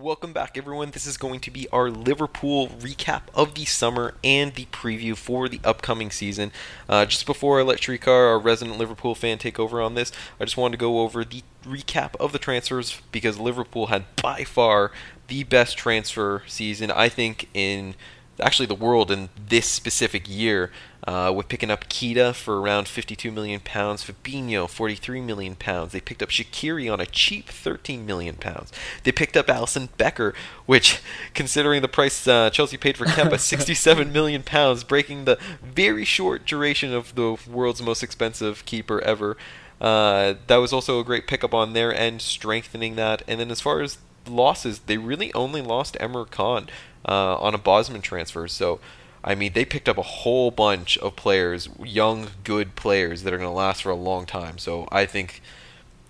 Welcome back, everyone. This is going to be our Liverpool recap of the summer and the preview for the upcoming season. Uh, just before I let Shrikar, our resident Liverpool fan, take over on this, I just wanted to go over the recap of the transfers because Liverpool had by far the best transfer season, I think, in actually the world in this specific year, uh, with picking up Keita for around 52 million pounds, Fabinho 43 million pounds. They picked up Shaqiri on a cheap 13 million pounds. They picked up Alisson Becker, which, considering the price uh, Chelsea paid for Kepa, 67 million pounds, breaking the very short duration of the world's most expensive keeper ever. Uh, that was also a great pickup on their end, strengthening that. And then as far as losses, they really only lost Emre Khan uh, on a Bosman transfer. So, I mean, they picked up a whole bunch of players, young, good players that are going to last for a long time. So, I think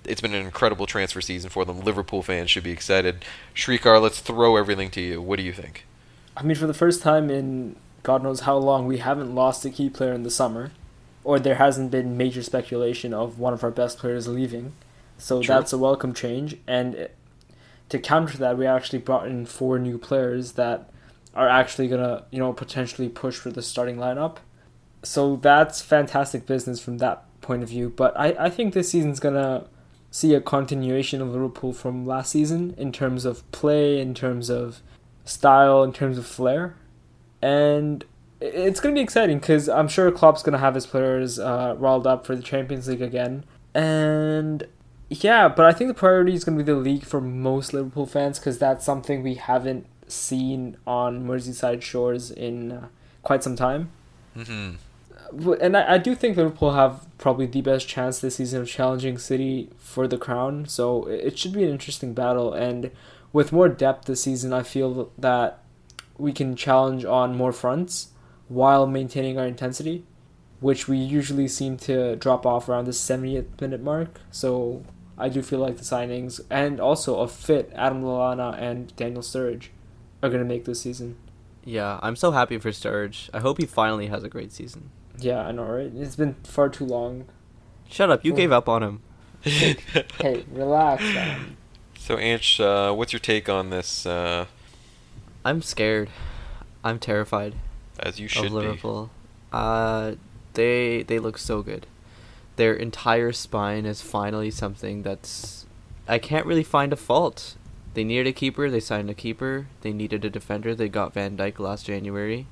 it's been an incredible transfer season for them. Liverpool fans should be excited. Shrikar, let's throw everything to you. What do you think? I mean, for the first time in God knows how long, we haven't lost a key player in the summer, or there hasn't been major speculation of one of our best players leaving. So True. that's a welcome change. And to counter that, we actually brought in four new players that are actually gonna, you know, potentially push for the starting lineup. So that's fantastic business from that point of view. But I, I think this season's gonna see a continuation of Liverpool from last season in terms of play, in terms of style, in terms of flair, and it's gonna be exciting because I'm sure Klopp's gonna have his players uh, riled up for the Champions League again, and yeah, but I think the priority is going to be the league for most Liverpool fans because that's something we haven't seen on Merseyside shores in uh, quite some time. Mm-hmm. And I, I do think Liverpool have probably the best chance this season of challenging City for the crown, so it should be an interesting battle. And with more depth this season, I feel that we can challenge on more fronts while maintaining our intensity which we usually seem to drop off around the 70th minute mark. So I do feel like the signings and also a fit Adam Lallana and Daniel Sturridge are going to make this season. Yeah, I'm so happy for Sturridge. I hope he finally has a great season. Yeah, I know, right? It's been far too long. Shut up! You gave up on him. hey, relax. Man. So, Anch, uh, what's your take on this? Uh... I'm scared. I'm terrified. As you should of Liverpool. Be. Uh, they they look so good. Their entire spine is finally something that's I can't really find a fault. They needed a keeper, they signed a keeper. They needed a defender, they got Van Dijk last January.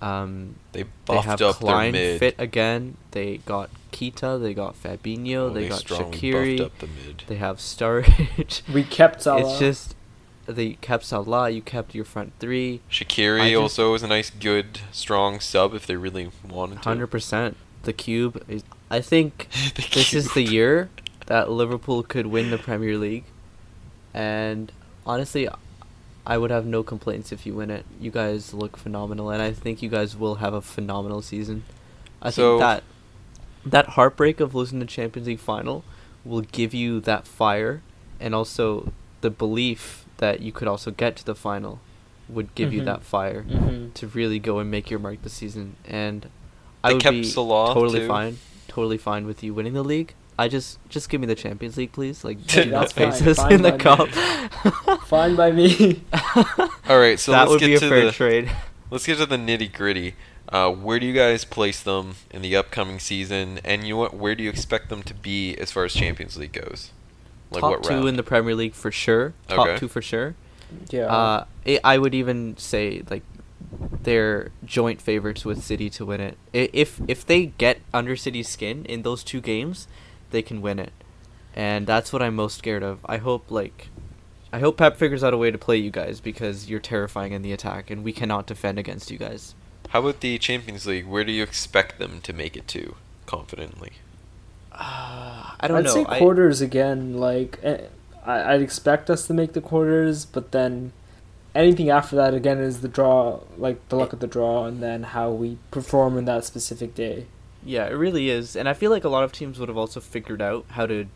Um, they buffed they have up Klein their mid. fit again. They got Keita, they got Fabinho, oh, they, they got Shaqiri. The they have Sturridge. we kept Salah. It's just they kept Salah. You kept your front three. Shaqiri just, also is a nice, good, strong sub if they really wanted to. Hundred percent. The cube is. I think this cube. is the year that Liverpool could win the Premier League, and honestly, I would have no complaints if you win it. You guys look phenomenal, and I think you guys will have a phenomenal season. I so, think that that heartbreak of losing the Champions League final will give you that fire, and also the belief that you could also get to the final would give mm-hmm. you that fire mm-hmm. to really go and make your mark this season. And I would be Salah totally too. fine, totally fine with you winning the league. I just just give me the Champions League, please. Like do not face us in the cup. fine by me. All right, so that let's would get be a fair the, trade. Let's get to the nitty gritty. Uh, where do you guys place them in the upcoming season, and you know what? Where do you expect them to be as far as Champions League goes? Like top two round? in the Premier League for sure. Top okay. two for sure. Yeah. Uh, it, I would even say like they're joint favorites with City to win it. If if they get under City's skin in those two games, they can win it, and that's what I'm most scared of. I hope like. I hope Pep figures out a way to play you guys because you're terrifying in the attack and we cannot defend against you guys. How about the Champions League? Where do you expect them to make it to confidently? Uh, I don't know. I'd say quarters I, again. Like eh, I, I'd expect us to make the quarters, but then anything after that again is the draw, like the luck eh. of the draw, and then how we perform in that specific day. Yeah, it really is, and I feel like a lot of teams would have also figured out how to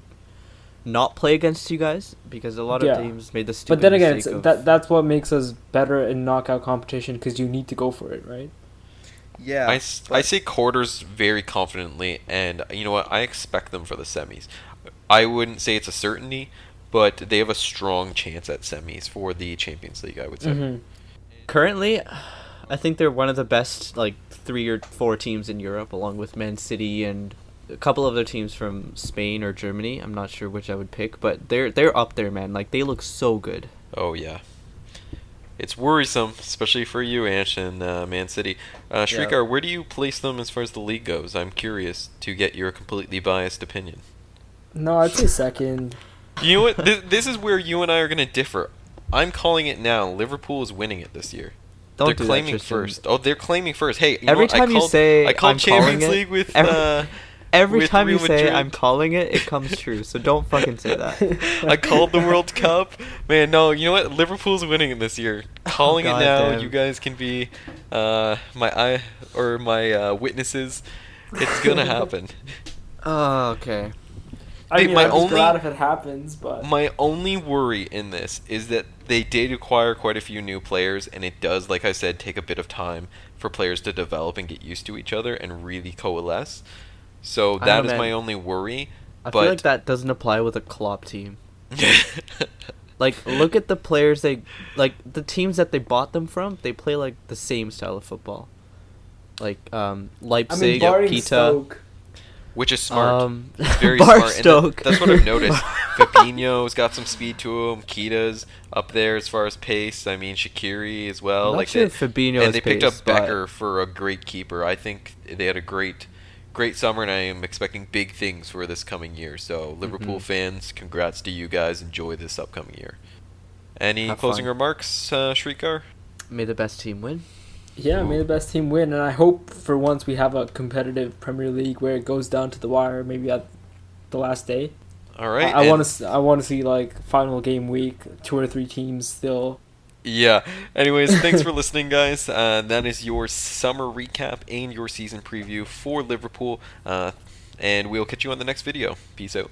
not play against you guys because a lot of yeah. teams made the stupid. But then again, that that's what makes us better in knockout competition because you need to go for it, right? Yeah. I, I say quarters very confidently, and you know what? I expect them for the semis. I wouldn't say it's a certainty, but they have a strong chance at semis for the Champions League. I would say. Mm-hmm. Currently, I think they're one of the best like three or four teams in Europe, along with Man City and a couple other teams from Spain or Germany. I'm not sure which I would pick, but they're they're up there, man. Like they look so good. Oh yeah. It's worrisome, especially for you, Ash, and uh, Man City. Uh, Shrikar, Yeah. where do you place them as far as the league goes? I'm curious to get your completely biased opinion. No, I'd say second. You know what? this, this is where you and I are going to differ. I'm calling it now. Liverpool is winning it this year. Don't they're do claiming Tristan. first. Oh, they're claiming first. Hey, you know Every what? I time you say I called I'm calling Champions it, League with every- uh, Every with time you Real say I'm calling it, it comes true. So don't fucking say that. I called the World Cup. Man, no, you know what? Liverpool's winning it this year. Calling it now. damn. You guys can be uh, my eye or my uh, witnesses. It's gonna happen. Oh, okay. I mean, my I'm only- glad if it happens, but My only worry in this is that they did acquire quite a few new players, and it does, like I said, take a bit of time for players to develop and get used to each other and really coalesce. So I that know, is my only worry. I but feel like that doesn't apply with a Klopp team. Like, look at the players they like. The teams that they bought them from, they play like the same style of football. Like um, I Leipzig, mean, barring Pita. Stoke, which is smart. Um, very smart. that- that's what I've noticed. Fabinho's got some speed to him. Keita's up there as far as pace. I mean, Shaqiri as well. Like sure they, Fabinho and they picked pace, up Becker for a great keeper. I think they had a great, great summer, and I am expecting big things for this coming year. So Liverpool Mhm. fans, congrats to you guys. Enjoy this upcoming year. Any Have closing fun. remarks, uh, Shrikar? May the best team win. Yeah, may the best team win, and I hope for once we have a competitive Premier League where it goes down to the wire, maybe at the last day. All right. I, want to. I want to see like final game week, two or three teams still. Yeah. Anyways, thanks for listening, guys. Uh, that is your summer recap and your season preview for Liverpool. Uh, and we'll catch you on the next video. Peace out.